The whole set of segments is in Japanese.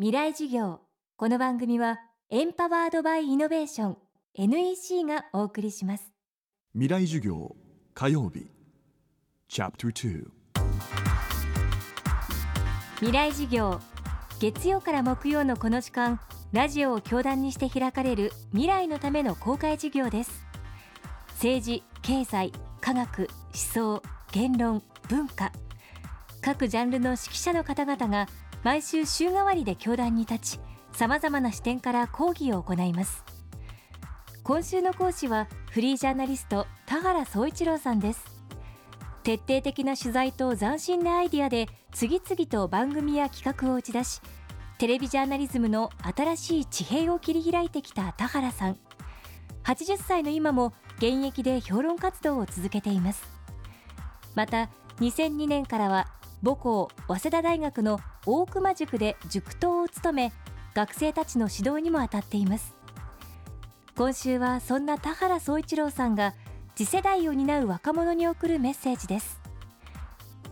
未来授業。この番組はエンパワードバイイノベーション NEC がお送りします。未来授業火曜日。チャプター未来授業月曜から木曜のこの時間ラジオを教壇にして開かれる未来のための公開授業です。政治経済科学思想言論文化。各ジャンルの指揮者の方々が毎週週替わりで教壇に立ちさまざまな視点から講義を行います。今週の講師はフリージャーナリスト田原総一郎さんです。徹底的な取材と斬新なアイディアで次々と番組や企画を打ち出しテレビジャーナリズムの新しい地平を切り開いてきた田原さん。80歳の今も現役で評論活動を続けています。また2002年からは母校早稲田大学の大熊塾で塾頭を務め学生たちの指導にも当たっています。今週はそんな田原総一郎さんが次世代を担う若者に送るメッセージです。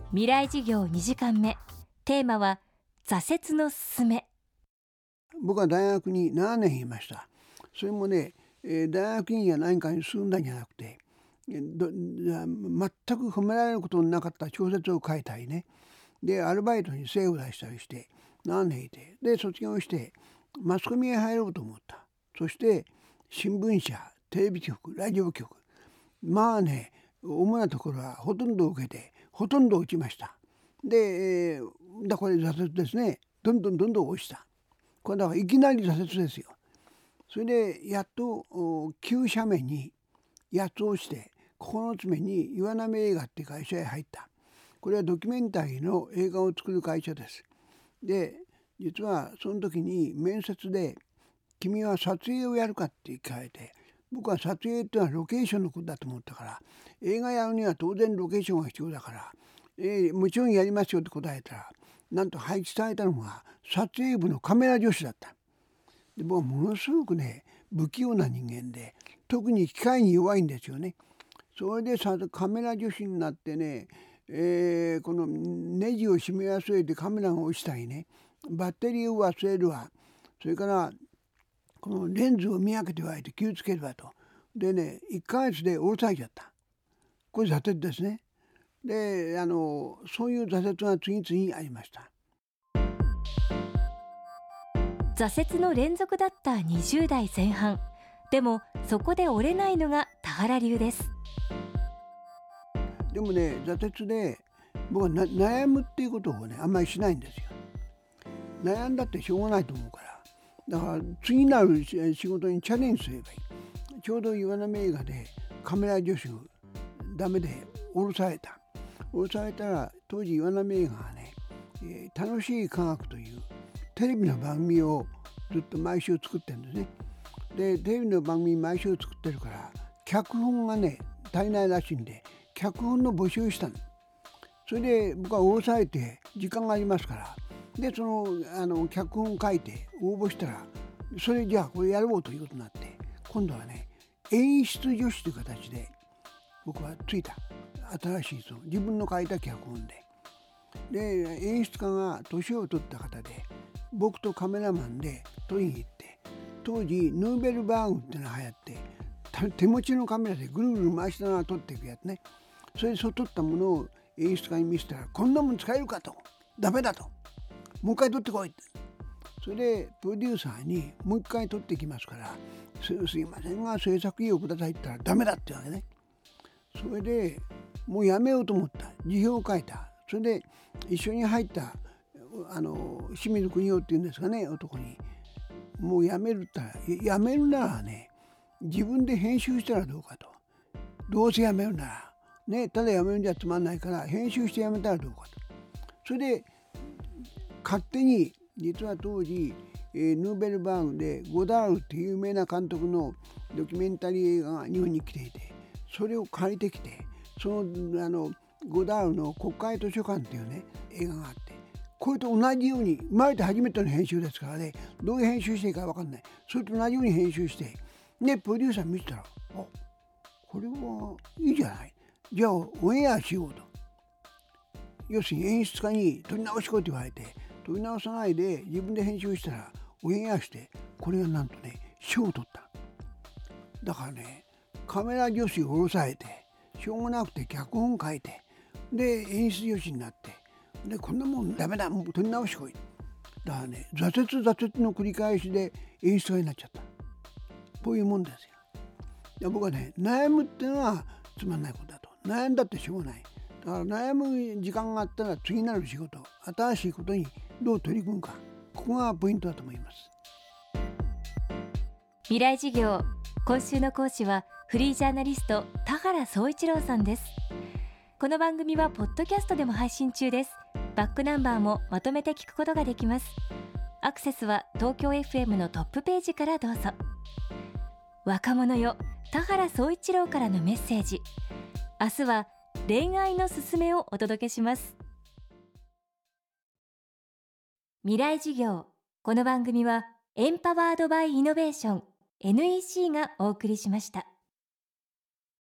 未来事業2時間目。テーマは挫折のすすめ。僕は大学に7年いました。それもね、えー、大学院や何かに進んだんじゃなくて全く褒められることのなかった小説を書いたりね。でアルバイトに精を出したりして何年いて。で卒業してマスコミへ入ろうと思った。そして新聞社テレビ局ラジオ局。まあね主なところはほとんど受けてほとんど落ちました。で、だこれ挫折ですね。どんどんどんどん落ちた。これだからいきなり挫折ですよ。それでやっと急斜面に8つ落ちて9つ目に岩波映画って会社へ入った。これはドキュメンタリーの映画を作る会社です。で実はその時に面接で「君は撮影をやるか?」って聞かれて僕は撮影っていうのはロケーションのことだと思ったから映画やるには当然ロケーションが必要だから、えー、もちろんやりますよって答えたらなんと配置されたのが撮影部のカメラ女子だった。で僕はものすごくね不器用な人間で特に機械に弱いんですよね。それでさカメラ女子になってね、えー、このネジを締め忘れてカメラが落ちたりねバッテリーを忘れるわ。それからこのレンズを見分けてはいて気をつけるわと。でね1ヶ月で降ろされちゃった。これ挫折ですね。であのそういう挫折が次々ありました。挫折の連続だった20代前半。でもそこで折れないのが田原流です。でもね挫折で僕は悩むっていうことをねあんまりしないんですよ。悩んだってしょうがないと思うから。だから次なる仕事にチャレンジすればいい。ちょうど岩波映画でカメラ助手ダメで降ろされた。降ろされたら当時岩波映画がね、え、楽しい科学というテレビの番組をずっと毎週作ってるんですね。でテレビの番組毎週作ってるから脚本がね足りないらしいんで脚本の募集したの。それで僕は降ろされて時間がありますから。でそのあの脚本書いて応募したらそれじゃあこれやろうということになって今度はね演出助手という形で僕はついた。新しいその自分の書いた脚本で。で演出家が年を取った方で僕とカメラマンで撮りに行って当時ヌーベルバーグっていうのが流行って手持ちのカメラでぐるぐる回しながら撮っていくやつね。それでそう取ったものを演出家に見せたらこんなもん使えるかと。ダメだと。もう一回取ってこいって。それでプロデューサーにもう一回取ってきますからすいませんが制作費をくださいって言ったらダメだってわけね。それでもうやめようと思った。辞表を書いた。それで一緒に入ったあの清水邦夫っていうんですかね男に。もうやめるって言ったらやめるならね自分で編集したらどうかと。どうせやめるなら。ね、ただやめるんじゃつまんないから編集してやめたらどうかと。それで勝手に実は当時、えー、ヌーベルバーグでゴダールっていう有名な監督のドキュメンタリー映画が日本に来ていてそれを借りてきてそのあのゴダールの国会図書館っていうね映画があってこれと同じように生まれて初めての編集ですからねどういう編集していいか分かんないそれと同じように編集してでプロデューサー見てたらあこれはいいじゃないじゃあオンエアしようと。要するに演出家に撮り直しこうと言われて撮り直さないで自分で編集したらおげやしてこれがなんとね賞を取った。だからねカメラ助手を下ろされてしょうがなくて脚本書いてで演出助手になってでこんなもんダメだもう撮り直しこい。だからね挫折挫折の繰り返しで演出家になっちゃった。こういうもんですよ。僕はね悩むっていうのはつまんないことだと。悩んだってしょうがない。だから悩む時間があったら次なる仕事新しいことにどう取り組むかここがポイントだと思います。未来事業今週の講師はフリージャーナリスト田原総一郎さんです。この番組はポッドキャストでも配信中です。バックナンバーもまとめて聞くことができます。アクセスは東京 FM のトップページからどうぞ。若者よ田原総一郎からのメッセージ。明日は恋愛のすすめをお届けします。未来事業。この番組はエンパワードバイイノベーション。NEC がお送りしました。